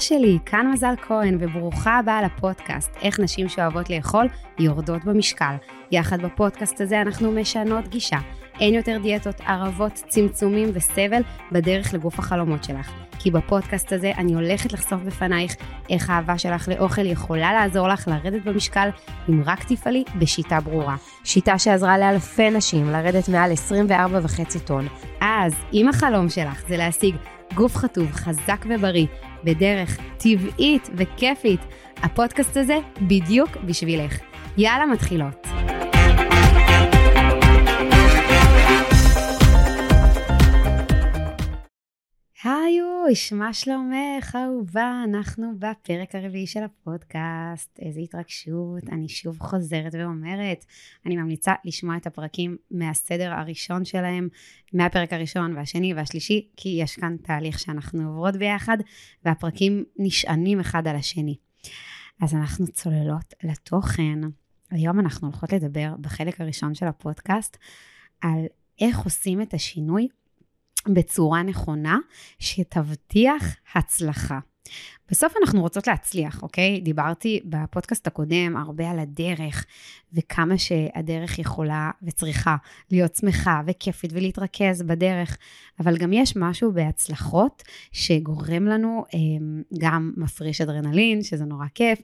שלי, כאן מזל כהן, וברוכה הבאה לפודקאסט, איך נשים שאוהבות לאכול יורדות במשקל. יחד בפודקאסט הזה אנחנו משנות גישה. אין יותר דיאטות, ערבות, צמצומים וסבל בדרך לגוף החלומות שלך. כי בפודקאסט הזה אני הולכת לחשוף בפנייך איך האהבה שלך לאוכל יכולה לעזור לך לרדת במשקל אם רק תפעלי בשיטה ברורה. שיטה שעזרה לאלפי נשים לרדת מעל 24.5 טון. אז אם החלום שלך זה להשיג גוף חטוב, חזק ובריא, בדרך טבעית וכיפית, הפודקאסט הזה בדיוק בשבילך. יאללה, מתחילות. היוש, מה שלומך אהובה? אנחנו בפרק הרביעי של הפודקאסט. איזה התרגשות. אני שוב חוזרת ואומרת, אני ממליצה לשמוע את הפרקים מהסדר הראשון שלהם, מהפרק הראשון והשני והשלישי, כי יש כאן תהליך שאנחנו עוברות ביחד, והפרקים נשענים אחד על השני. אז אנחנו צוללות לתוכן. היום אנחנו הולכות לדבר בחלק הראשון של הפודקאסט על איך עושים את השינוי בצורה נכונה שתבטיח הצלחה. בסוף אנחנו רוצות להצליח, אוקיי? דיברתי בפודקאסט הקודם הרבה על הדרך וכמה שהדרך יכולה וצריכה להיות שמחה וכיפית ולהתרכז בדרך, אבל גם יש משהו בהצלחות שגורם לנו אה, גם מפריש אדרנלין, שזה נורא כיף,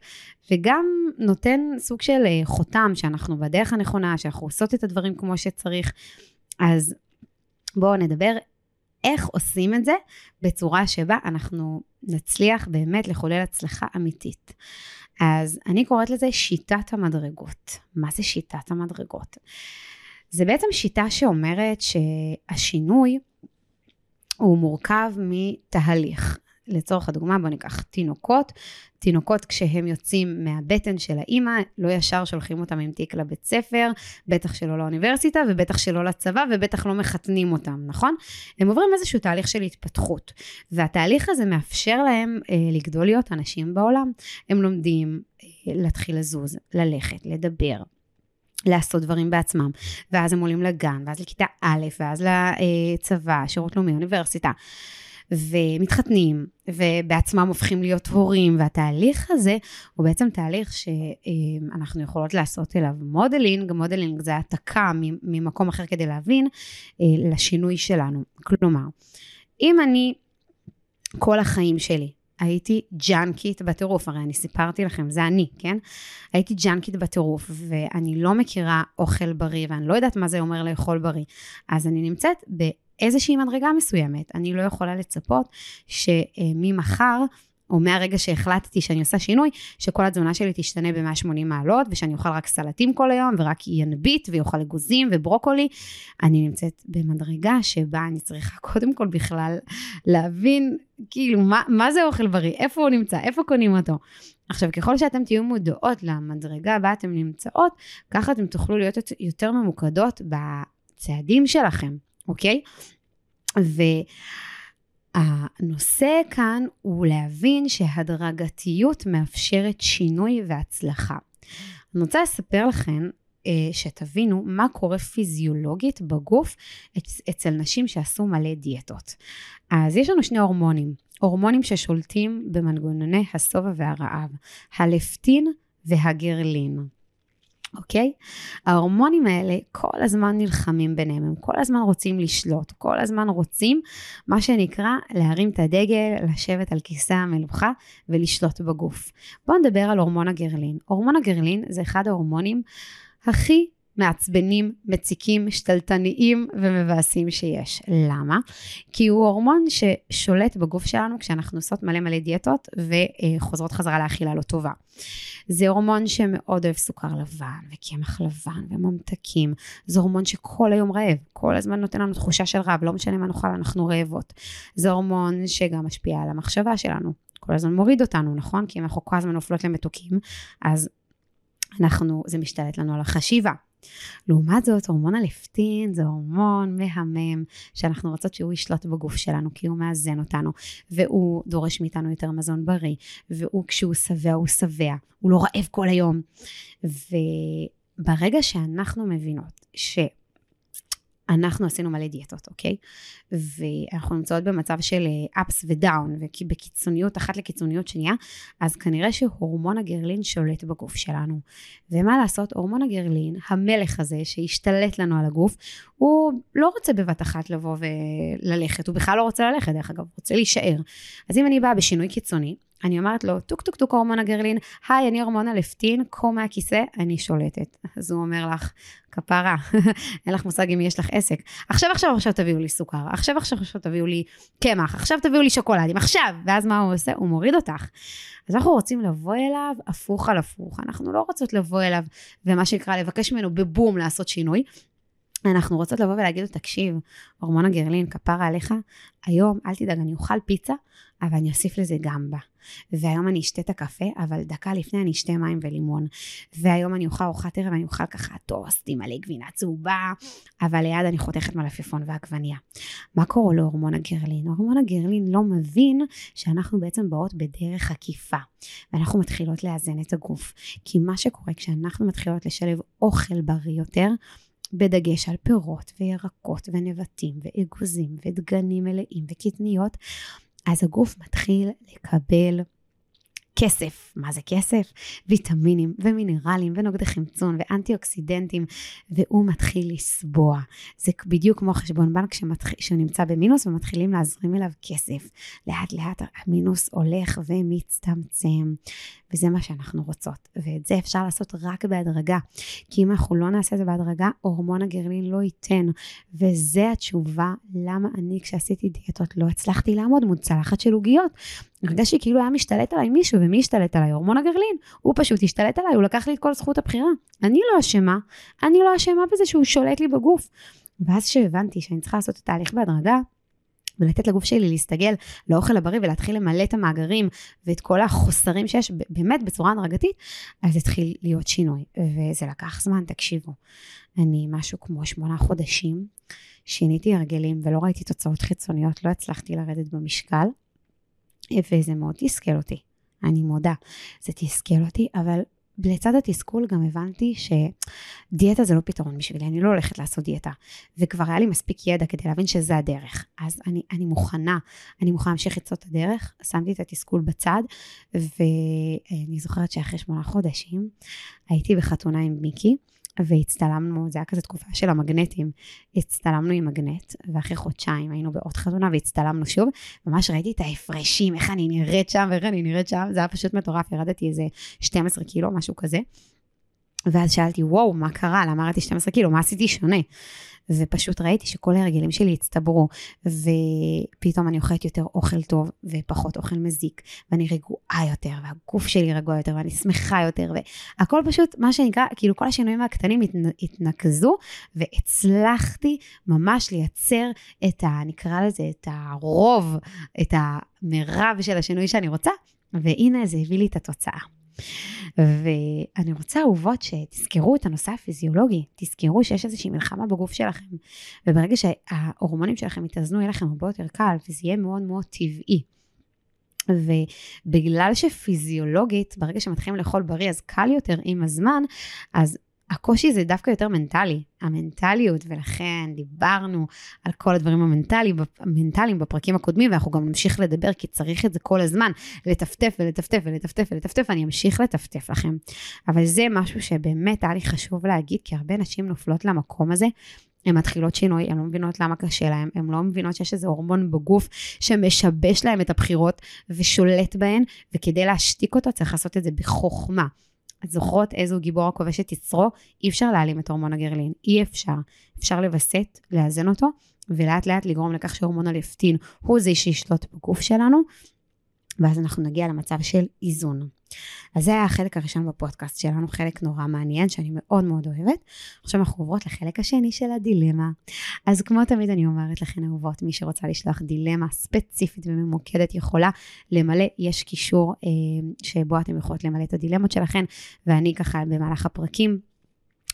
וגם נותן סוג של אה, חותם שאנחנו בדרך הנכונה, שאנחנו עושות את הדברים כמו שצריך. אז בואו נדבר איך עושים את זה בצורה שבה אנחנו נצליח באמת לחולל הצלחה אמיתית. אז אני קוראת לזה שיטת המדרגות. מה זה שיטת המדרגות? זה בעצם שיטה שאומרת שהשינוי הוא מורכב מתהליך. לצורך הדוגמה, בואו ניקח תינוקות. תינוקות כשהם יוצאים מהבטן של האימא, לא ישר שולחים אותם עם תיק לבית ספר, בטח שלא לאוניברסיטה ובטח שלא לצבא ובטח לא מחתנים אותם, נכון? הם עוברים איזשהו תהליך של התפתחות, והתהליך הזה מאפשר להם אה, לגדול להיות אנשים בעולם. הם לומדים אה, להתחיל לזוז, ללכת, לדבר, לעשות דברים בעצמם, ואז הם עולים לגן, ואז לכיתה א', ואז לצבא, שירות לאומי, אוניברסיטה. ומתחתנים, ובעצמם הופכים להיות הורים, והתהליך הזה הוא בעצם תהליך שאנחנו יכולות לעשות אליו modeling, modeling זה העתקה ממקום אחר כדי להבין אה, לשינוי שלנו. כלומר, אם אני כל החיים שלי הייתי ג'אנקית בטירוף, הרי אני סיפרתי לכם, זה אני, כן? הייתי ג'אנקית בטירוף, ואני לא מכירה אוכל בריא, ואני לא יודעת מה זה אומר לאכול בריא. אז אני נמצאת איזושהי מדרגה מסוימת. אני לא יכולה לצפות שממחר, או מהרגע שהחלטתי שאני עושה שינוי, שכל התזונה שלי תשתנה ב-180 מעלות, ושאני אוכל רק סלטים כל היום, ורק ינביט, ויאכל אגוזים וברוקולי. אני נמצאת במדרגה שבה אני צריכה קודם כל בכלל להבין, כאילו, מה, מה זה אוכל בריא? איפה הוא נמצא? איפה קונים אותו? עכשיו, ככל שאתם תהיו מודעות למדרגה בה אתם נמצאות, ככה אתם תוכלו להיות יותר ממוקדות בצעדים שלכם. אוקיי? והנושא כאן הוא להבין שהדרגתיות מאפשרת שינוי והצלחה. אני רוצה לספר לכם אה, שתבינו מה קורה פיזיולוגית בגוף אצל נשים שעשו מלא דיאטות. אז יש לנו שני הורמונים, הורמונים ששולטים במנגנוני השובע והרעב, הלפטין והגרלין. אוקיי? ההורמונים האלה כל הזמן נלחמים ביניהם, הם כל הזמן רוצים לשלוט, כל הזמן רוצים, מה שנקרא, להרים את הדגל, לשבת על כיסא המלוכה ולשלוט בגוף. בואו נדבר על הורמון הגרלין. הורמון הגרלין זה אחד ההורמונים הכי מעצבנים, מציקים, שתלטניים ומבאסים שיש. למה? כי הוא הורמון ששולט בגוף שלנו כשאנחנו עושות מלא מלא דיאטות וחוזרות חזרה לאכילה לא טובה. זה הורמון שמאוד אוהב סוכר לבן וקמח לבן וממתקים. זה הורמון שכל היום רעב, כל הזמן נותן לנו תחושה של רעב, לא משנה מה נאכל, אנחנו רעבות. זה הורמון שגם משפיע על המחשבה שלנו. כל הזמן מוריד אותנו, נכון? כי אם אנחנו כל הזמן נופלות למתוקים, אז אנחנו, זה משתלט לנו על החשיבה. לעומת זאת, הורמון הלפטין זה הורמון מהמם, שאנחנו רוצות שהוא ישלוט בגוף שלנו, כי הוא מאזן אותנו, והוא דורש מאיתנו יותר מזון בריא, והוא כשהוא שבע הוא שבע, הוא לא רעב כל היום. וברגע שאנחנו מבינות ש... אנחנו עשינו מלא דיאטות, אוקיי? ואנחנו נמצאות במצב של ups ו down, ומקיצוניות אחת לקיצוניות שנייה, אז כנראה שהורמון הגרלין שולט בגוף שלנו. ומה לעשות, הורמון הגרלין, המלך הזה שהשתלט לנו על הגוף, הוא לא רוצה בבת אחת לבוא וללכת, הוא בכלל לא רוצה ללכת, דרך אגב, הוא רוצה להישאר. אז אם אני באה בשינוי קיצוני, אני אומרת לו, טוק טוק טוק הורמון הגרלין, היי, אני הורמון הלפטין, קום מהכיסא, אני שולטת. אז הוא אומר לך, כפרה, אין לך מושג אם יש לך עסק. עכשיו עכשיו עכשיו תביאו לי סוכר, עכשיו עכשיו עכשיו תביאו לי קמח, עכשיו תביאו לי שוקולדים, עכשיו. ואז מה הוא עושה? הוא מוריד אותך. אז אנחנו רוצים לבוא אליו הפוך על הפוך. אנחנו לא רוצות לבוא אליו ומה שנקרא לבקש ממנו בבום לעשות שינוי. אנחנו רוצות לבוא ולהגיד לו, תקשיב, הורמון הגרלין, כפרה עליך, היום, אל תדאג, אני אוכל פיצה, אבל אני אוסיף לזה גמבה. והיום אני אשתה את הקפה, אבל דקה לפני אני אשתה מים ולימון. והיום אני אוכל ארוחת ערב, אני אוכל ככה טוסט עם מלא גבינה צהובה, אבל ליד אני חותכת מלפפון ועגבניה. מה קורה להורמון הגרלין? הורמון הגרלין לא מבין שאנחנו בעצם באות בדרך עקיפה, ואנחנו מתחילות לאזן את הגוף. כי מה שקורה כשאנחנו מתחילות לשלב אוכל בריא יותר, בדגש על פירות וירקות ונבטים ואגוזים ודגנים מלאים וקטניות, אז הגוף מתחיל לקבל כסף. מה זה כסף? ויטמינים ומינרלים ונוגדי חמצון ואנטי אוקסידנטים, והוא מתחיל לסבוע. זה בדיוק כמו חשבון בנק שמתח... שנמצא במינוס ומתחילים להזרים אליו כסף. לאט לאט המינוס הולך ומצטמצם, וזה מה שאנחנו רוצות. ואת זה אפשר לעשות רק בהדרגה, כי אם אנחנו לא נעשה את זה בהדרגה, הורמון הגרלין לא ייתן. וזה התשובה למה אני כשעשיתי דיאטות לא הצלחתי לעמוד מול צלחת של עוגיות. הרגשתי כאילו היה משתלט עליי מישהו, ומי השתלט עליי? הורמון הגרלין. הוא פשוט השתלט עליי, הוא לקח לי את כל זכות הבחירה. אני לא אשמה, אני לא אשמה בזה שהוא שולט לי בגוף. ואז כשהבנתי שאני צריכה לעשות את התהליך בהדרגה, ולתת לגוף שלי להסתגל לאוכל הבריא ולהתחיל למלא את המאגרים ואת כל החוסרים שיש באמת בצורה הדרגתית, אז התחיל להיות שינוי. וזה לקח זמן, תקשיבו. אני משהו כמו שמונה חודשים, שיניתי הרגלים ולא ראיתי תוצאות חיצוניות, לא הצלחתי לרדת במשקל. וזה מאוד תסכל אותי, אני מודה. זה תסכל אותי, אבל לצד התסכול גם הבנתי שדיאטה זה לא פתרון בשבילי, אני לא הולכת לעשות דיאטה. וכבר היה לי מספיק ידע כדי להבין שזה הדרך. אז אני, אני מוכנה, אני מוכנה להמשיך לצאת את הדרך, שמתי את התסכול בצד, ואני זוכרת שאחרי שמונה חודשים הייתי בחתונה עם מיקי. והצטלמנו, זה היה כזה תקופה של המגנטים, הצטלמנו עם מגנט, ואחרי חודשיים היינו בעוד חתונה והצטלמנו שוב, ממש ראיתי את ההפרשים, איך אני נראית שם ואיך אני נראית שם, זה היה פשוט מטורף, ירדתי איזה 12 קילו, משהו כזה. ואז שאלתי, וואו, מה קרה? למה ירדתי 12 קילו? מה עשיתי שונה? ופשוט ראיתי שכל ההרגלים שלי הצטברו, ופתאום אני אוכלת יותר אוכל טוב ופחות אוכל מזיק, ואני רגועה יותר, והגוף שלי רגוע יותר, ואני שמחה יותר, והכל פשוט, מה שנקרא, כאילו כל השינויים הקטנים התנקזו, והצלחתי ממש לייצר את ה... נקרא לזה, את הרוב, את המרב של השינוי שאני רוצה, והנה זה הביא לי את התוצאה. ואני רוצה, אהובות, שתזכרו את הנושא הפיזיולוגי, תזכרו שיש איזושהי מלחמה בגוף שלכם, וברגע שההורמונים שלכם יתאזנו, יהיה לכם הרבה יותר קל, וזה יהיה מאוד מאוד טבעי. ובגלל שפיזיולוגית, ברגע שמתחילים לאכול בריא, אז קל יותר עם הזמן, אז הקושי זה דווקא יותר מנטלי, המנטליות, ולכן דיברנו על כל הדברים המנטליים, המנטליים בפרקים הקודמים, ואנחנו גם נמשיך לדבר, כי צריך את זה כל הזמן, לטפטף ולטפטף ולטפטף ולטפטף, אני אמשיך לטפטף לכם. אבל זה משהו שבאמת היה לי חשוב להגיד, כי הרבה נשים נופלות למקום הזה, הן מתחילות שינוי, הן לא מבינות למה קשה להן, הן לא מבינות שיש איזה הורמון בגוף שמשבש להן את הבחירות ושולט בהן, וכדי להשתיק אותו צריך לעשות את זה בחוכמה. את זוכרות איזו גיבור הכובש את יצרו? אי אפשר להעלים את הורמון הגרלין, אי אפשר. אפשר לווסת, לאזן אותו, ולאט לאט לגרום לכך שהורמון הלפטין הוא זה שישלוט בגוף שלנו, ואז אנחנו נגיע למצב של איזון. אז זה היה החלק הראשון בפודקאסט שלנו, חלק נורא מעניין שאני מאוד מאוד אוהבת. עכשיו אנחנו עוברות לחלק השני של הדילמה. אז כמו תמיד אני אומרת לכן אהובות, מי שרוצה לשלוח דילמה ספציפית וממוקדת יכולה למלא, יש קישור אה, שבו אתם יכולות למלא את הדילמות שלכן, ואני ככה במהלך הפרקים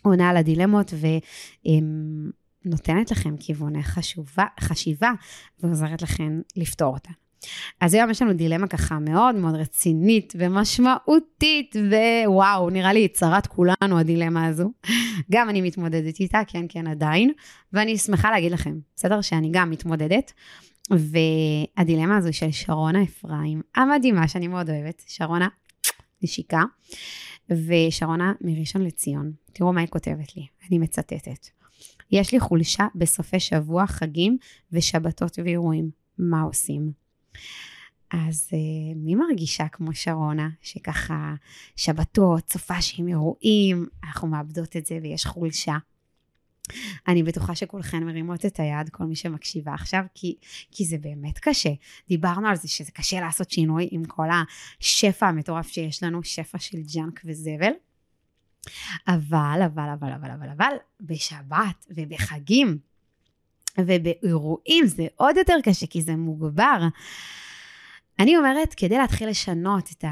עונה על הדילמות ונותנת לכם כיווני חשובה, חשיבה ועוזרת לכם לפתור אותן. אז היום יש לנו דילמה ככה מאוד מאוד רצינית ומשמעותית, ווואו, נראה לי צרת כולנו הדילמה הזו. גם אני מתמודדת איתה, כן, כן, עדיין, ואני שמחה להגיד לכם, בסדר? שאני גם מתמודדת. והדילמה הזו של שרונה אפרים, המדהימה שאני מאוד אוהבת, שרונה נשיקה, ושרונה מראשון לציון, תראו מה היא כותבת לי, אני מצטטת. יש לי חולשה בסופי שבוע, חגים ושבתות ואירועים. מה עושים? אז uh, מי מרגישה כמו שרונה, שככה שבתות, סופ"שים, אירועים, אנחנו מאבדות את זה ויש חולשה. אני בטוחה שכולכן מרימות את היד, כל מי שמקשיבה עכשיו, כי, כי זה באמת קשה. דיברנו על זה שזה קשה לעשות שינוי עם כל השפע המטורף שיש לנו, שפע של ג'אנק וזבל. אבל, אבל, אבל, אבל, אבל, אבל, בשבת ובחגים ובאירועים זה עוד יותר קשה, כי זה מוגבר. אני אומרת, כדי להתחיל לשנות את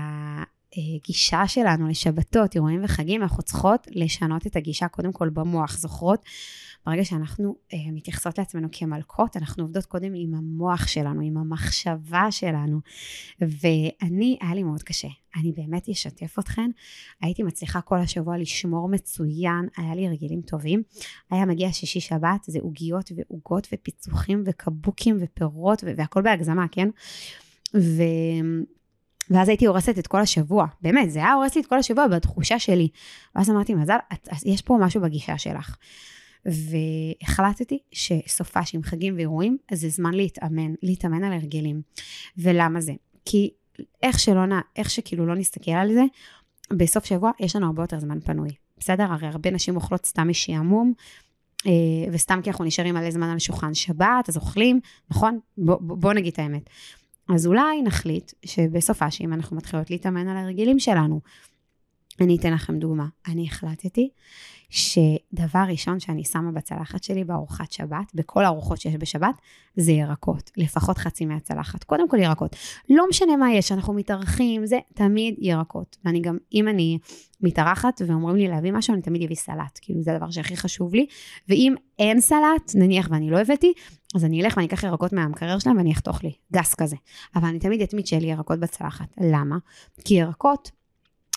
הגישה שלנו לשבתות, אירועים וחגים, אנחנו צריכות לשנות את הגישה קודם כל במוח. זוכרות? ברגע שאנחנו אה, מתייחסות לעצמנו כמלכות, אנחנו עובדות קודם עם המוח שלנו, עם המחשבה שלנו. ואני, היה לי מאוד קשה. אני באמת אשתף אתכן. הייתי מצליחה כל השבוע לשמור מצוין, היה לי רגילים טובים. היה מגיע שישי שבת, זה עוגיות ועוגות ופיצוחים וקבוקים ופירות והכל בהגזמה, כן? ו... ואז הייתי הורסת את כל השבוע, באמת, זה היה הורס לי את כל השבוע בתחושה שלי. ואז אמרתי, מזל, את, יש פה משהו בגישה שלך. והחלטתי שסופש עם חגים ואירועים, זה זמן להתאמן, להתאמן על הרגלים. ולמה זה? כי איך שלא, איך שכאילו לא נסתכל על זה, בסוף שבוע יש לנו הרבה יותר זמן פנוי. בסדר? הרי הרבה נשים אוכלות סתם משעמום, אה, וסתם כי אנחנו נשארים מלא זמן על שולחן שבת, אז אוכלים, נכון? בוא, בוא נגיד את האמת. אז אולי נחליט שבסופה שאם אנחנו מתחילות להתאמן על הרגילים שלנו, אני אתן לכם דוגמה. אני החלטתי שדבר ראשון שאני שמה בצלחת שלי בארוחת שבת, בכל הארוחות שיש בשבת, זה ירקות. לפחות חצי מהצלחת. קודם כל ירקות. לא משנה מה יש, אנחנו מתארחים, זה תמיד ירקות. ואני גם, אם אני מתארחת ואומרים לי להביא משהו, אני תמיד אביא סלט. כאילו, זה הדבר שהכי חשוב לי. ואם אין סלט, נניח ואני לא הבאתי, אז אני אלך ואני אקח ירקות מהמקרר שלהם ואני אחתוך לי, גס כזה. אבל אני תמיד אתמיד שיהיה לי ירקות בצלחת. למה? כי ירקות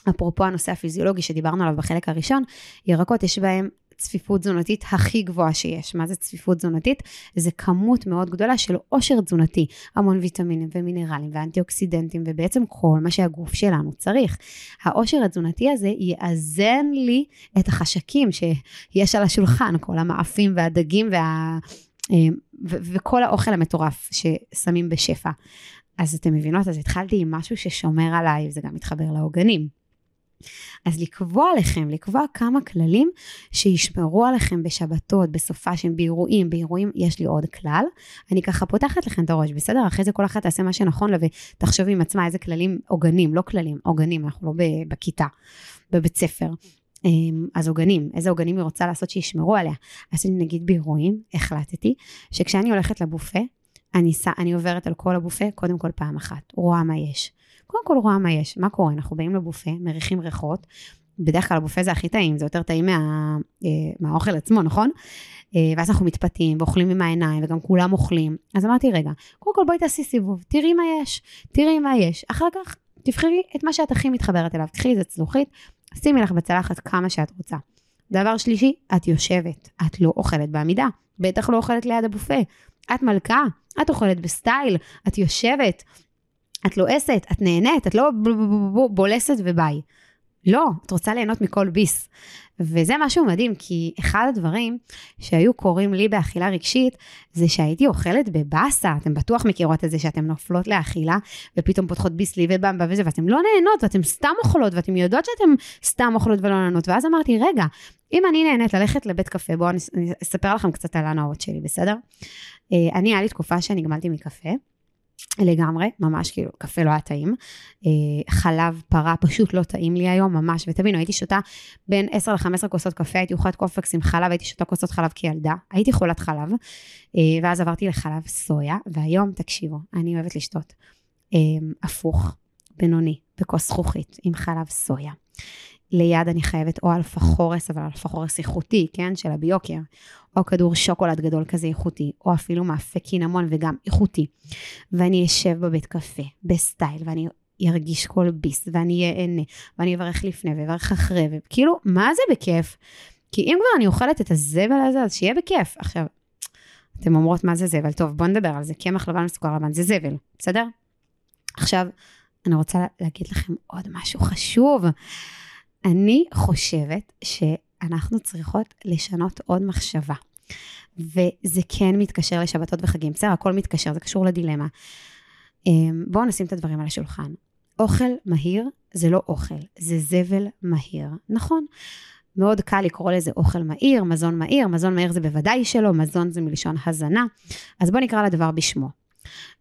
אפרופו הנושא הפיזיולוגי שדיברנו עליו בחלק הראשון, ירקות יש בהם צפיפות תזונתית הכי גבוהה שיש. מה זה צפיפות תזונתית? זה כמות מאוד גדולה של עושר תזונתי, המון ויטמינים ומינרלים ואנטי-אוקסידנטים, ובעצם כל מה שהגוף שלנו צריך. העושר התזונתי הזה יאזן לי את החשקים שיש על השולחן, כל המאפים והדגים וה... אה, ו- וכל האוכל המטורף ששמים בשפע. אז אתם מבינות? אז התחלתי עם משהו ששומר עליי, וזה גם מתחבר לעוגנים. אז לקבוע לכם, לקבוע כמה כללים שישמרו עליכם בשבתות, בסופ"שים, באירועים, באירועים יש לי עוד כלל. אני ככה פותחת לכם את הראש, בסדר? אחרי זה כל אחת תעשה מה שנכון לה ותחשוב עם עצמה איזה כללים, עוגנים, לא כללים, עוגנים, אנחנו לא בכיתה, בבית ספר. אמ, אז עוגנים, איזה עוגנים היא רוצה לעשות שישמרו עליה. אז נגיד באירועים, החלטתי שכשאני הולכת לבופה, אני, אני עוברת על כל הבופה קודם כל פעם אחת, רואה מה יש. קודם כל רואה מה יש, מה קורה, אנחנו באים לבופה, מריחים ריחות, בדרך כלל הבופה זה הכי טעים, זה יותר טעים מה, אה, מהאוכל עצמו, נכון? אה, ואז אנחנו מתפתים ואוכלים עם העיניים וגם כולם אוכלים. אז אמרתי, רגע, קודם כל בואי תעשי סיבוב, תראי מה יש, תראי מה יש. אחר כך תבחרי את מה שאת הכי מתחברת אליו, קחי איזה צלוחית, שימי לך בצלחת כמה שאת רוצה. דבר שלישי, את יושבת, את לא אוכלת בעמידה, בטח לא אוכלת ליד הבופה. את מלכה, את אוכלת בסטייל, את יושבת, את לועסת, את נהנית, את לא בולסת וביי. לא, את רוצה ליהנות מכל ביס. וזה משהו מדהים, כי אחד הדברים שהיו קורים לי באכילה רגשית, זה שהייתי אוכלת בבאסה, אתם בטוח מכירות את זה שאתם נופלות לאכילה, ופתאום פותחות ביסלי ובמבה וזה, ואתם לא נהנות, ואתם סתם אוכלות, ואתם יודעות שאתם סתם אוכלות ולא נהנות. ואז אמרתי, רגע, אם אני נהנית ללכת לבית קפה, בואו אני אספר לכם קצת על הנאות שלי, בסדר? אה, אני, היה לי תקופה שאני גמלתי מקפה. לגמרי, ממש כאילו, קפה לא היה טעים. אה, חלב פרה פשוט לא טעים לי היום, ממש, ותבינו, הייתי שותה בין 10 ל-15 כוסות קפה, הייתי אוכלת קופקס עם חלב, הייתי שותה כוסות חלב כילדה, הייתי חולת חלב, אה, ואז עברתי לחלב סויה, והיום, תקשיבו, אני אוהבת לשתות אה, הפוך, בינוני, בכוס זכוכית, עם חלב סויה. ליד אני חייבת או אלפה חורס, אבל אלפה חורס איכותי, כן? של הביוקר, או כדור שוקולד גדול כזה איכותי, או אפילו מאפה קינמון וגם איכותי. ואני אשב בבית קפה, בסטייל, ואני ארגיש כל ביס, ואני אהנה, ואני אברך לפני ואברך אחרי, וכאילו, מה זה בכיף? כי אם כבר אני אוכלת את הזבל הזה, אז שיהיה בכיף. עכשיו, אתם אומרות מה זה זבל, טוב, בואו נדבר על זה, קמח לבן וסוכר לבן זה זבל, בסדר? עכשיו, אני רוצה להגיד לכם עוד משהו חשוב. אני חושבת שאנחנו צריכות לשנות עוד מחשבה. וזה כן מתקשר לשבתות וחגים. בסדר, הכל מתקשר, זה קשור לדילמה. אמ, בואו נשים את הדברים על השולחן. אוכל מהיר זה לא אוכל, זה זבל מהיר. נכון, מאוד קל לקרוא לזה אוכל מהיר, מזון מהיר, מזון מהיר זה בוודאי שלא, מזון זה מלשון הזנה. אז בואו נקרא לדבר בשמו.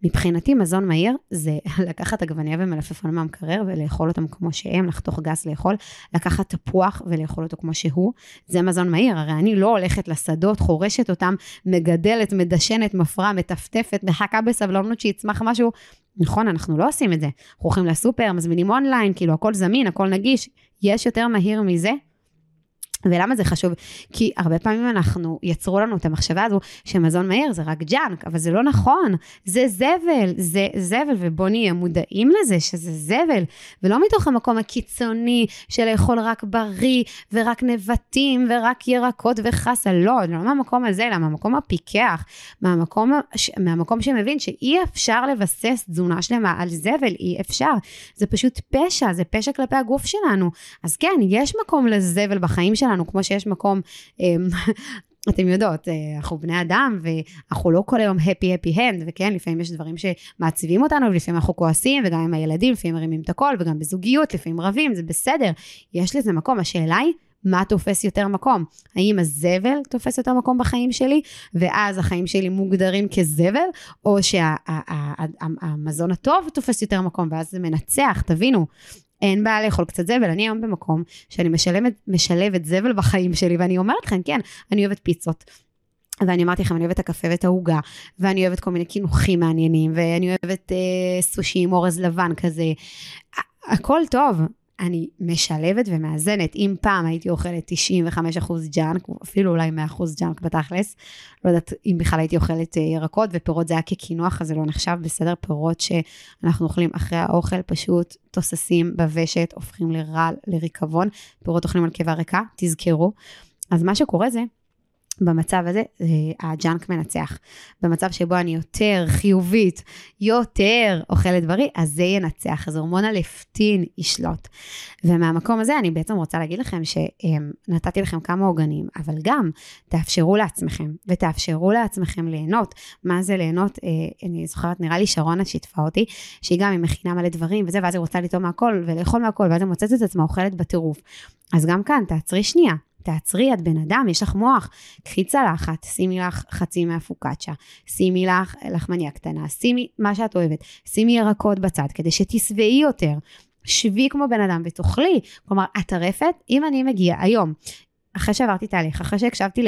מבחינתי מזון מהיר זה לקחת עגבניה ומלפפון מהמקרר ולאכול אותם כמו שהם, לחתוך גס לאכול, לקחת תפוח ולאכול אותו כמו שהוא, זה מזון מהיר, הרי אני לא הולכת לשדות, חורשת אותם, מגדלת, מדשנת, מפרה, מטפטפת, מחכה בסבלנות שיצמח משהו. נכון, אנחנו לא עושים את זה. אנחנו הולכים לסופר, מזמינים אונליין, כאילו הכל זמין, הכל נגיש. יש יותר מהיר מזה? ולמה זה חשוב? כי הרבה פעמים אנחנו, יצרו לנו את המחשבה הזו שמזון מהיר זה רק ג'אנק, אבל זה לא נכון, זה זבל, זה זבל, ובואו נהיה מודעים לזה שזה זבל, ולא מתוך המקום הקיצוני של לאכול רק בריא, ורק נבטים, ורק ירקות וחסה, לא, לא מהמקום הזה, אלא מהמקום הפיקח, מהמקום, מהמקום שמבין שאי אפשר לבסס תזונה שלמה על זבל, אי אפשר. זה פשוט פשע, זה פשע כלפי הגוף שלנו. אז כן, יש מקום לזבל בחיים שלנו. שלנו, כמו שיש מקום, אמ, אתם יודעות, אה, אנחנו בני אדם ואנחנו לא כל היום הפי הפי הנד, וכן, לפעמים יש דברים שמעציבים אותנו, ולפעמים אנחנו כועסים, וגם עם הילדים, לפעמים מרימים את הכל, וגם בזוגיות, לפעמים רבים, זה בסדר. יש לזה מקום, השאלה היא, מה תופס יותר מקום? האם הזבל תופס יותר מקום בחיים שלי, ואז החיים שלי מוגדרים כזבל, או שהמזון הטוב תופס יותר מקום, ואז זה מנצח, תבינו. אין בעיה לאכול קצת זבל. אני היום במקום שאני משלמת, משלבת זבל בחיים שלי, ואני אומרת לכם, כן, אני אוהבת פיצות. ואני אמרתי לכם, אני אוהבת את הקפה ואת העוגה, ואני אוהבת כל מיני קינוחים מעניינים, ואני אוהבת אה, סושי עם אורז לבן כזה. הכל טוב, אני משלבת ומאזנת. אם פעם הייתי אוכלת 95% ג'אנק, אפילו אולי 100% ג'אנק בתכלס, לא יודעת אם בכלל הייתי אוכלת אה, ירקות ופירות, זה היה כקינוח, אז זה לא נחשב בסדר. פירות שאנחנו אוכלים אחרי האוכל, פשוט תוססים בוושת, הופכים לרע, לריקבון. פירות אוכלים על קיבה ריקה, תזכרו. אז מה שקורה זה במצב הזה, אה, הג'אנק מנצח. במצב שבו אני יותר חיובית, יותר אוכלת בריא, אז זה ינצח, אז הורמון הלפטין ישלוט. ומהמקום הזה אני בעצם רוצה להגיד לכם שנתתי לכם כמה עוגנים, אבל גם תאפשרו לעצמכם, ותאפשרו לעצמכם ליהנות. מה זה ליהנות? אה, אני זוכרת, נראה לי שרונה שיתפה אותי, שהיא גם היא מכינה מלא דברים וזה, ואז היא רוצה לטעום מהכל ולאכול מהכל, ואז היא מוצאת את עצמה אוכלת בטירוף. אז גם כאן, תעצרי שנייה, תעצרי, את בן אדם, יש לך מוח. קחי צלחת, שימי לך חצי מהפוקצ'ה, שימי לך לחמניה קטנה, שימי מה שאת אוהבת, שימי ירקות בצד כדי שתשבעי יותר. שבי כמו בן אדם ותאכלי. כלומר, הטרפת, אם אני מגיעה היום, אחרי שעברתי תהליך, אחרי שהקשבתי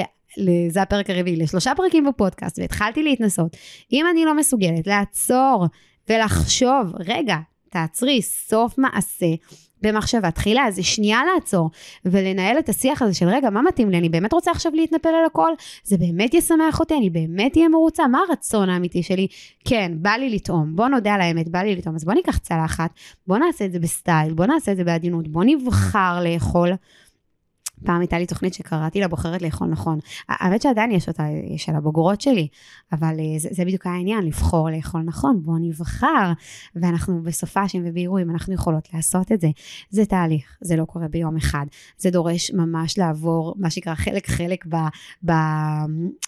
זה הפרק הרביעי, לשלושה פרקים בפודקאסט, והתחלתי להתנסות, אם אני לא מסוגלת לעצור ולחשוב, רגע, תעצרי, סוף מעשה, במחשבה תחילה, זה שנייה לעצור ולנהל את השיח הזה של רגע, מה מתאים לי? אני באמת רוצה עכשיו להתנפל על הכל? זה באמת ישמח אותי? אני באמת אהיה מרוצה? מה הרצון האמיתי שלי? כן, בא לי לטעום, בוא נודה על האמת, בא לי לטעום. אז בוא ניקח צלחת, בוא נעשה את זה בסטייל, בוא נעשה את זה בעדינות, בוא נבחר לאכול. פעם הייתה לי תוכנית שקראתי לה בוחרת לאכול נכון. האמת שעדיין יש אותה, של הבוגרות שלי, אבל אה, זה, זה בדיוק העניין, לבחור לאכול נכון, בואו נבחר, ואנחנו בסופאשים ובאירועים, אנחנו יכולות לעשות את זה. זה תהליך, זה לא קורה ביום אחד. זה דורש ממש לעבור, מה שנקרא, חלק חלק ב, ב,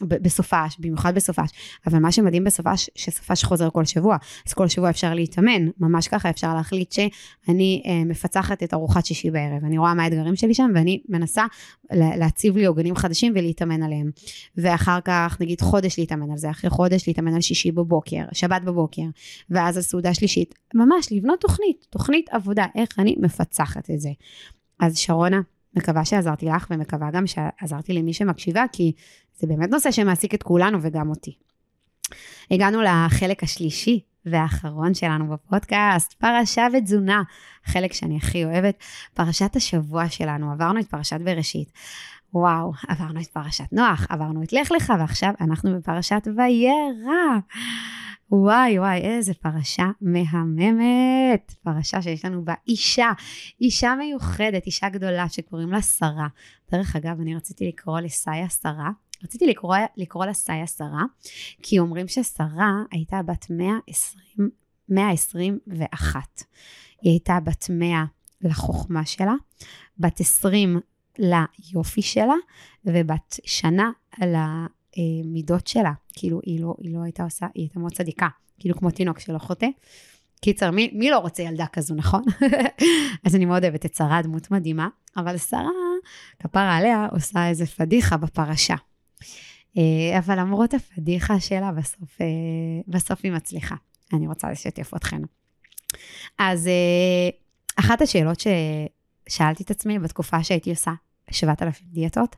ב, בסופש, במיוחד בסופש. אבל מה שמדהים בסופש, שסופש חוזר כל שבוע, אז כל שבוע אפשר להתאמן, ממש ככה אפשר להחליט שאני אה, מפצחת את ארוחת שישי בערב. אני רואה מה האתגרים שלי שם, ואני מנסה להציב לי עוגנים חדשים ולהתאמן עליהם. ואחר כך נגיד חודש להתאמן על זה, אחרי חודש להתאמן על שישי בבוקר, שבת בבוקר, ואז על סעודה שלישית. ממש לבנות תוכנית, תוכנית עבודה, איך אני מפצחת את זה. אז שרונה, מקווה שעזרתי לך ומקווה גם שעזרתי למי שמקשיבה, כי זה באמת נושא שמעסיק את כולנו וגם אותי. הגענו לחלק השלישי והאחרון שלנו בפודקאסט, פרשה ותזונה, החלק שאני הכי אוהבת, פרשת השבוע שלנו, עברנו את פרשת בראשית. וואו, עברנו את פרשת נוח, עברנו את לך לך, ועכשיו אנחנו בפרשת וירא. וואי וואי, איזה פרשה מהממת. פרשה שיש לנו בה אישה, אישה מיוחדת, אישה גדולה שקוראים לה שרה. דרך אגב, אני רציתי לקרוא לסאיה שרה. רציתי לקרוא, לקרוא לה סאיה שרה, כי אומרים ששרה הייתה בת 120, 121. היא הייתה בת 100 לחוכמה שלה, בת 20 ליופי שלה, ובת שנה למידות שלה. כאילו, היא לא, היא לא הייתה עושה, היא הייתה מאוד צדיקה, כאילו כמו תינוק שלא חוטא. קיצר, מי, מי לא רוצה ילדה כזו, נכון? אז אני מאוד אוהבת את שרה, דמות מדהימה, אבל שרה, כפרה עליה, עושה איזה פדיחה בפרשה. אה, אבל למרות הפדיחה שלה, בסוף, אה, בסוף היא מצליחה. אני רוצה לשתף אתכם. אז אה, אחת השאלות ששאלתי את עצמי בתקופה שהייתי עושה 7,000 דיאטות,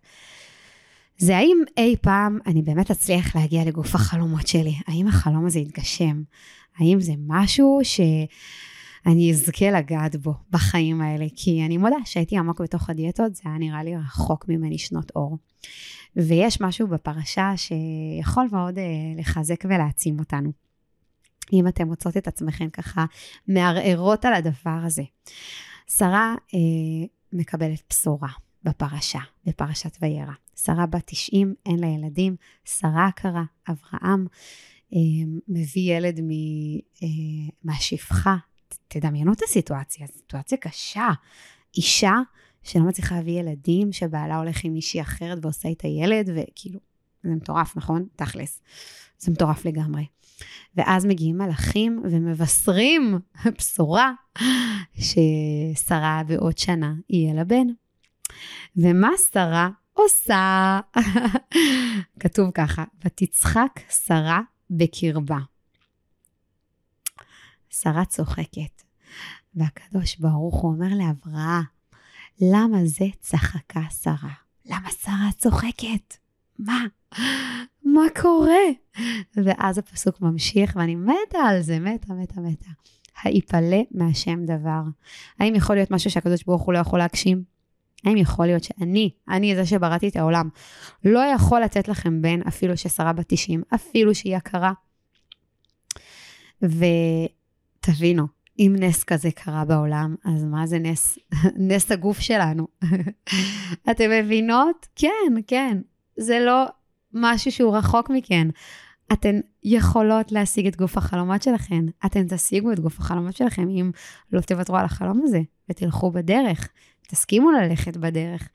זה האם אי פעם אני באמת אצליח להגיע לגוף החלומות שלי? האם החלום הזה יתגשם? האם זה משהו שאני אזכה לגעת בו בחיים האלה? כי אני מודה שהייתי עמוק בתוך הדיאטות, זה היה נראה לי רחוק ממני שנות אור. ויש משהו בפרשה שיכול מאוד uh, לחזק ולהעצים אותנו. אם אתם מוצאות את עצמכם ככה מערערות על הדבר הזה. שרה uh, מקבלת בשורה בפרשה, בפרשת וירא. שרה בת 90, אין לה ילדים, שרה קרה, אברהם uh, מביא ילד מ, uh, מהשפחה. תדמיינו את הסיטואציה, סיטואציה קשה. אישה שלא מצליחה להביא ילדים, שבעלה הולך עם מישהי אחרת ועושה את הילד, וכאילו, זה מטורף, נכון? תכלס. זה מטורף לגמרי. ואז מגיעים מלאכים ומבשרים בשורה ששרה בעוד שנה יהיה לה בן. ומה שרה עושה? כתוב ככה, ותצחק שרה בקרבה. שרה צוחקת, והקדוש ברוך הוא אומר לאברהם, למה זה צחקה שרה? למה שרה צוחקת? מה? מה קורה? ואז הפסוק ממשיך, ואני מתה על זה, מתה, מתה, מתה. היפלא מהשם דבר. האם יכול להיות משהו שהקדוש ברוך הוא לא יכול להגשים? האם יכול להיות שאני, אני זה שבראתי את העולם, לא יכול לתת לכם בן אפילו ששרה בת 90, אפילו שהיא יקרה? ותבינו, אם נס כזה קרה בעולם, אז מה זה נס? נס הגוף שלנו. אתם מבינות? כן, כן. זה לא משהו שהוא רחוק מכן. אתן יכולות להשיג את גוף החלומות שלכן. אתן תשיגו את גוף החלומות שלכם אם לא תוותרו על החלום הזה ותלכו בדרך. תסכימו ללכת בדרך.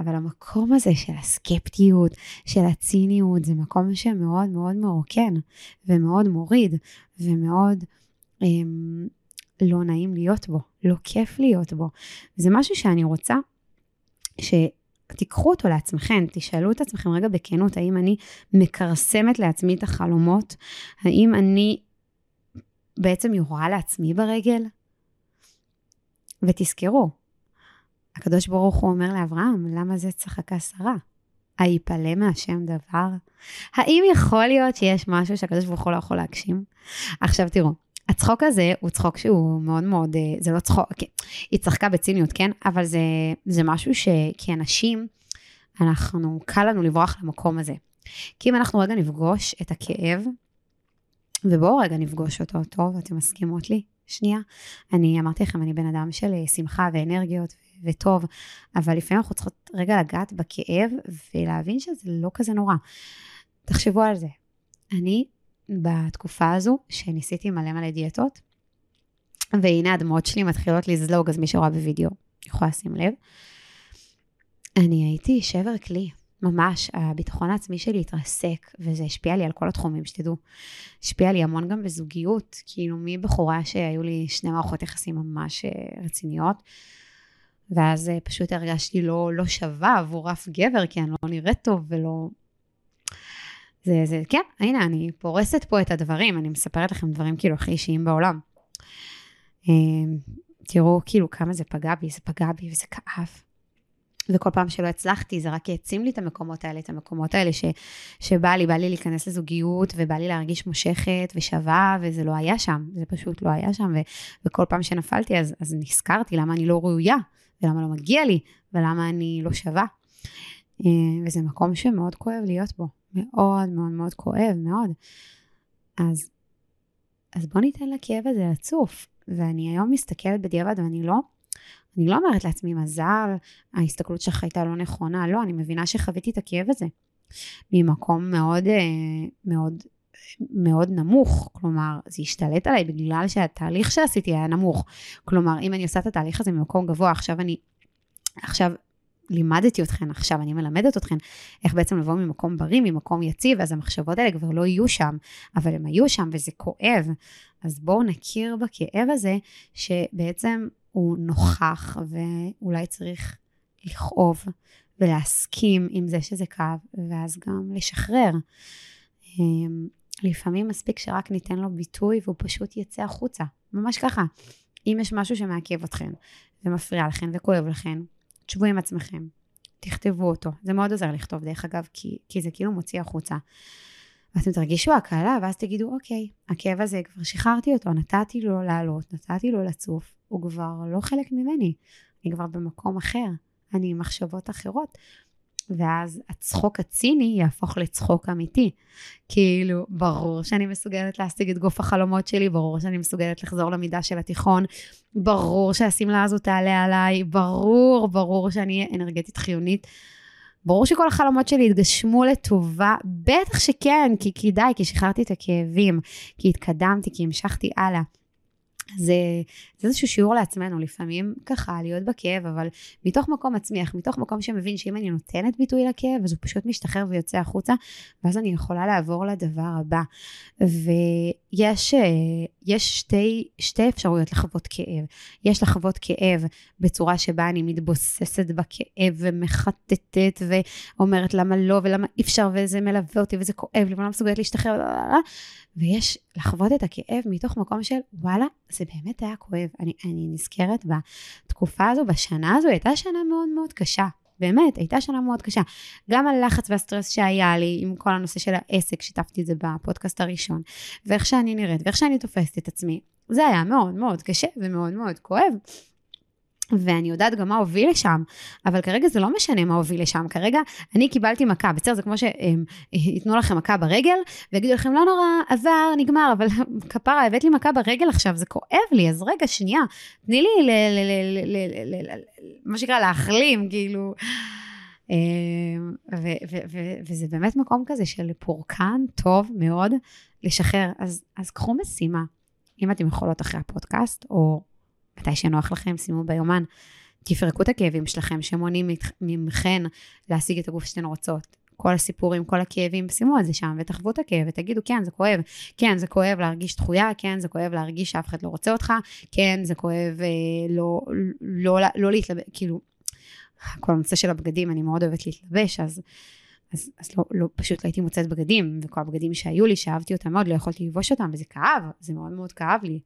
אבל המקום הזה של הסקפטיות, של הציניות, זה מקום שמאוד מאוד מרוקן ומאוד מוריד ומאוד... אמ, לא נעים להיות בו, לא כיף להיות בו. זה משהו שאני רוצה שתיקחו אותו לעצמכם, תשאלו את עצמכם רגע בכנות, האם אני מכרסמת לעצמי את החלומות? האם אני בעצם יורה לעצמי ברגל? ותזכרו, הקדוש ברוך הוא אומר לאברהם, למה זה צחקה שרה? היפלא מהשם דבר? האם יכול להיות שיש משהו שהקדוש ברוך הוא לא יכול להגשים? עכשיו תראו, הצחוק הזה הוא צחוק שהוא מאוד מאוד, אה, זה לא צחוק, כן, היא צחקה בציניות, כן? אבל זה, זה משהו שכאנשים, אנחנו, קל לנו לברוח למקום הזה. כי אם אנחנו רגע נפגוש את הכאב, ובואו רגע נפגוש אותו טוב, אתם מסכימות לי? שנייה. אני אמרתי לכם, אני בן אדם של אה, שמחה ואנרגיות וטוב, אבל לפעמים אנחנו צריכות רגע לגעת בכאב ולהבין שזה לא כזה נורא. תחשבו על זה. אני בתקופה הזו, שניסיתי מלא מלא דיאטות, והנה הדמעות שלי מתחילות לזלוג, אז מי שרואה בווידאו יכולה לשים לב. אני הייתי שבר כלי, ממש, הביטחון העצמי שלי התרסק, וזה השפיע לי על כל התחומים, שתדעו. השפיע לי המון גם בזוגיות, כאילו מבחורה שהיו לי שני מערכות יחסים ממש אה, רציניות, ואז אה, פשוט הרגשתי לא, לא שווה עבור אף גבר, כי אני לא נראית טוב ולא... זה, זה, כן, הנה, אני פורסת פה את הדברים, אני מספרת לכם דברים כאילו הכי אישיים בעולם. אמ, תראו כאילו כמה זה פגע בי, זה פגע בי וזה כאב. וכל פעם שלא הצלחתי, זה רק העצים לי את המקומות האלה, את המקומות האלה ש, שבא לי, בא לי להיכנס לזוגיות, ובא לי להרגיש מושכת ושווה, וזה לא היה שם, זה פשוט לא היה שם, ו, וכל פעם שנפלתי, אז, אז נזכרתי למה אני לא ראויה, ולמה לא מגיע לי, ולמה אני לא שווה. אה, וזה מקום שמאוד כואב להיות בו, מאוד מאוד מאוד כואב, מאוד. אז, אז בוא ניתן לכאב הזה לצוף. ואני היום מסתכלת בדיעבד ואני לא, אני לא אומרת לעצמי מזל, ההסתכלות שלך הייתה לא נכונה, לא, אני מבינה שחוויתי את הכאב הזה ממקום מאוד, אה, מאוד, מאוד נמוך, כלומר, זה השתלט עליי בגלל שהתהליך שעשיתי היה נמוך. כלומר, אם אני עושה את התהליך הזה ממקום גבוה, עכשיו אני, עכשיו לימדתי אתכן, עכשיו אני מלמדת אתכן איך בעצם לבוא ממקום בריא, ממקום יציב, אז המחשבות האלה כבר לא יהיו שם, אבל הם היו שם וזה כואב. אז בואו נכיר בכאב הזה, שבעצם הוא נוכח ואולי צריך לכאוב ולהסכים עם זה שזה כאב, ואז גם לשחרר. אמ, לפעמים מספיק שרק ניתן לו ביטוי והוא פשוט יצא החוצה, ממש ככה. אם יש משהו שמעכב אתכן ומפריע לכן וכואב לכן, תשבו עם עצמכם, תכתבו אותו. זה מאוד עוזר לכתוב, דרך אגב, כי, כי זה כאילו מוציא החוצה. ואתם תרגישו הקלה, ואז תגידו, אוקיי, הכאב הזה, כבר שחררתי אותו, נתתי לו לעלות, נתתי לו לצוף, הוא כבר לא חלק ממני, אני כבר במקום אחר, אני עם מחשבות אחרות. ואז הצחוק הציני יהפוך לצחוק אמיתי. כאילו, ברור שאני מסוגלת להשיג את גוף החלומות שלי, ברור שאני מסוגלת לחזור למידה של התיכון, ברור שהשמלה הזו תעלה עליי, ברור, ברור שאני אהיה אנרגטית חיונית. ברור שכל החלומות שלי יתגשמו לטובה, בטח שכן, כי, די, כי שחררתי את הכאבים, כי התקדמתי, כי המשכתי הלאה. זה, זה איזשהו שיעור לעצמנו, לפעמים ככה להיות בכאב, אבל מתוך מקום מצמיח, מתוך מקום שמבין שאם אני נותנת ביטוי לכאב, אז הוא פשוט משתחרר ויוצא החוצה, ואז אני יכולה לעבור לדבר הבא. ויש יש שתי, שתי אפשרויות לחוות כאב. יש לחוות כאב בצורה שבה אני מתבוססת בכאב ומחטטת ואומרת למה לא ולמה אי אפשר וזה מלווה אותי וזה כואב לי ואני לא מסוגלת להשתחרר. ויש לחוות את הכאב מתוך מקום של וואלה, זה באמת היה כואב. אני, אני נזכרת בתקופה הזו, בשנה הזו, הייתה שנה מאוד מאוד קשה. באמת, הייתה שנה מאוד קשה. גם הלחץ והסטרס שהיה לי עם כל הנושא של העסק, שיתפתי את זה בפודקאסט הראשון, ואיך שאני נראית, ואיך שאני תופסת את עצמי, זה היה מאוד מאוד קשה ומאוד מאוד כואב. ואני יודעת גם מה הוביל לשם, אבל כרגע זה לא משנה מה הוביל לשם, כרגע אני קיבלתי מכה, בסדר, זה כמו שהם ייתנו לכם מכה ברגל, ויגידו לכם, לא נורא, עבר, נגמר, אבל כפרה, הבאת לי מכה ברגל עכשיו, זה כואב לי, אז רגע, שנייה, תני לי, מה שנקרא, להחלים, כאילו. וזה באמת מקום כזה של פורקן טוב מאוד לשחרר. אז קחו משימה, אם אתם יכולות אחרי הפודקאסט, או מתי שנוח לכם, שימו ביומן. תפרקו את הכאבים שלכם שמונעים ממכן להשיג את הגוף שאתן רוצות. כל הסיפורים, כל הכאבים, שימו את זה שם ותחוו את הכאב ותגידו, כן, זה כואב, כן, זה כואב להרגיש דחויה, כן, זה כואב להרגיש שאף אחד לא רוצה אותך, כן, זה כואב אה, לא, לא, לא, לא להתלבש, כאילו, כל הנושא של הבגדים, אני מאוד אוהבת להתלבש, אז, אז, אז לא, לא, פשוט לא הייתי מוצאת בגדים, וכל הבגדים שהיו לי, שאהבתי אותם מאוד, לא יכולתי ללבוש אותם, וזה כאב, זה מאוד מאוד כאב לי.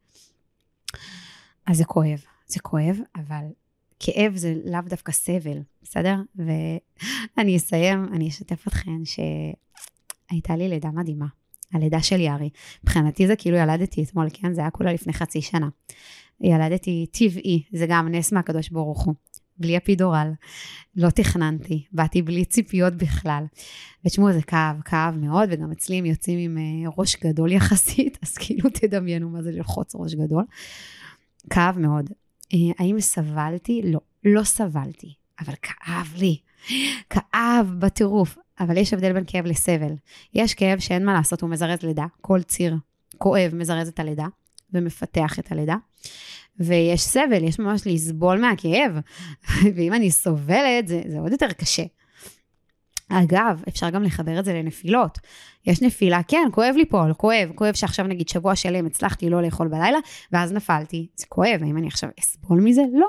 אז זה כואב, זה כואב, אבל כאב זה לאו דווקא סבל, בסדר? ואני אסיים, אני אשתף אתכם שהייתה לי לידה מדהימה. הלידה של יארי. מבחינתי זה כאילו ילדתי אתמול, כן? זה היה כולה לפני חצי שנה. ילדתי טבעי, זה גם נס מהקדוש ברוך הוא. בלי אפידורל, לא תכננתי, באתי בלי ציפיות בכלל. ותשמעו, זה כאב, כאב מאוד, וגם אצלי הם יוצאים עם אה, ראש גדול יחסית, אז כאילו תדמיינו מה זה ללחוץ ראש גדול. כאב מאוד. אה, האם סבלתי? לא, לא סבלתי, אבל כאב לי. כאב בטירוף, אבל יש הבדל בין כאב לסבל. יש כאב שאין מה לעשות, הוא מזרז לידה, כל ציר כואב מזרז את הלידה ומפתח את הלידה. ויש סבל, יש ממש לסבול מהכאב, ואם אני סובלת, זה, זה עוד יותר קשה. אגב, אפשר גם לחבר את זה לנפילות. יש נפילה, כן, כואב לי פה, כואב, כואב שעכשיו נגיד שבוע שלם הצלחתי לא לאכול בלילה, ואז נפלתי. זה כואב, האם אני עכשיו אסבול מזה? לא.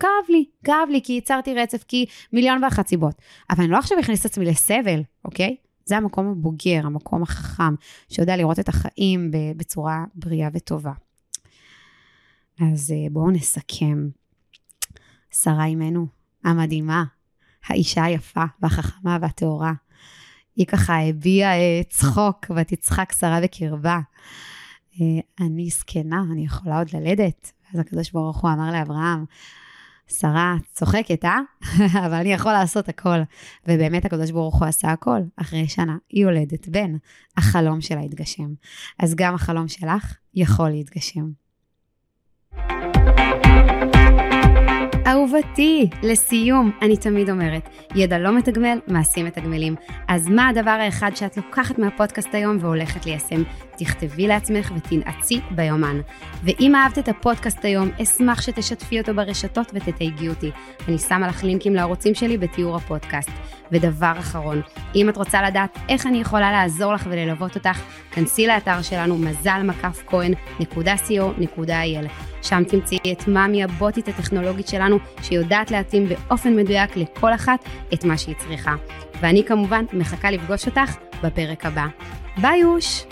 כאב לי, כאב לי, כי יצרתי רצף, כי מיליון ואחת סיבות. אבל אני לא עכשיו אכניס את עצמי לסבל, אוקיי? זה המקום הבוגר, המקום החכם, שיודע לראות את החיים בצורה בריאה וטובה. אז אה, בואו נסכם. שרה אימנו, המדהימה, האישה היפה והחכמה והטהורה. היא ככה הביעה אה, צחוק ותצחק שרה בקרבה. אה, אני זקנה, אני יכולה עוד ללדת. אז הקדוש ברוך הוא אמר לאברהם, שרה צוחקת, אה? אבל אני יכול לעשות הכל. ובאמת הקדוש ברוך הוא עשה הכל. אחרי שנה היא יולדת בן. החלום שלה התגשם. אז גם החלום שלך יכול להתגשם. אהובתי, לסיום, אני תמיד אומרת, ידע לא מתגמל, מעשים מתגמלים. אז מה הדבר האחד שאת לוקחת מהפודקאסט היום והולכת ליישם? תכתבי לעצמך ותנעצי ביומן. ואם אהבת את הפודקאסט היום, אשמח שתשתפי אותו ברשתות ותתייגי אותי. אני שמה לך לינקים לערוצים שלי בתיאור הפודקאסט. ודבר אחרון, אם את רוצה לדעת איך אני יכולה לעזור לך וללוות אותך, כנסי לאתר שלנו מזל מקף כהן.co.il. שם תמצאי את מאמי הבוטית הטכנולוגית שלנו, שיודעת להתאים באופן מדויק לכל אחת את מה שהיא צריכה. ואני כמובן מחכה לפגוש אותך בפרק הבא. ביי יוש!